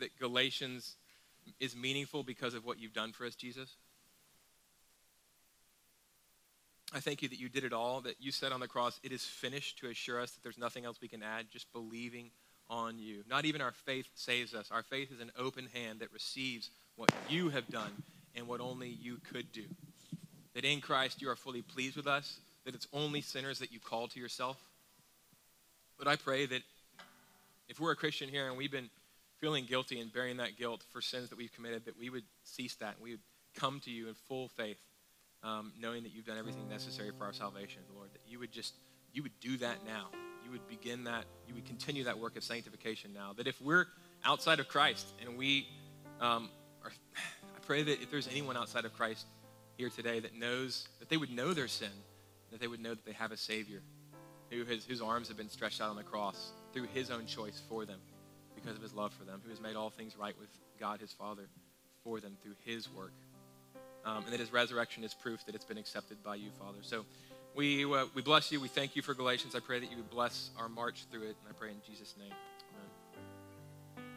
that Galatians is meaningful because of what you've done for us, Jesus. I thank you that you did it all, that you said on the cross, it is finished to assure us that there's nothing else we can add, just believing on you. Not even our faith saves us. Our faith is an open hand that receives what you have done and what only you could do. That in Christ you are fully pleased with us, that it's only sinners that you call to yourself. But I pray that if we're a Christian here and we've been feeling guilty and bearing that guilt for sins that we've committed, that we would cease that and we would come to you in full faith um, knowing that you've done everything necessary for our salvation, Lord, that you would just, you would do that now. You would begin that, you would continue that work of sanctification now. That if we're outside of Christ and we um, are, I pray that if there's anyone outside of Christ here today that knows, that they would know their sin, that they would know that they have a Savior who has, whose arms have been stretched out on the cross through his own choice for them because of his love for them, who has made all things right with God his Father for them through his work um, and that his resurrection is proof that it's been accepted by you, Father. So we, uh, we bless you. We thank you for Galatians. I pray that you would bless our march through it, and I pray in Jesus' name. Amen.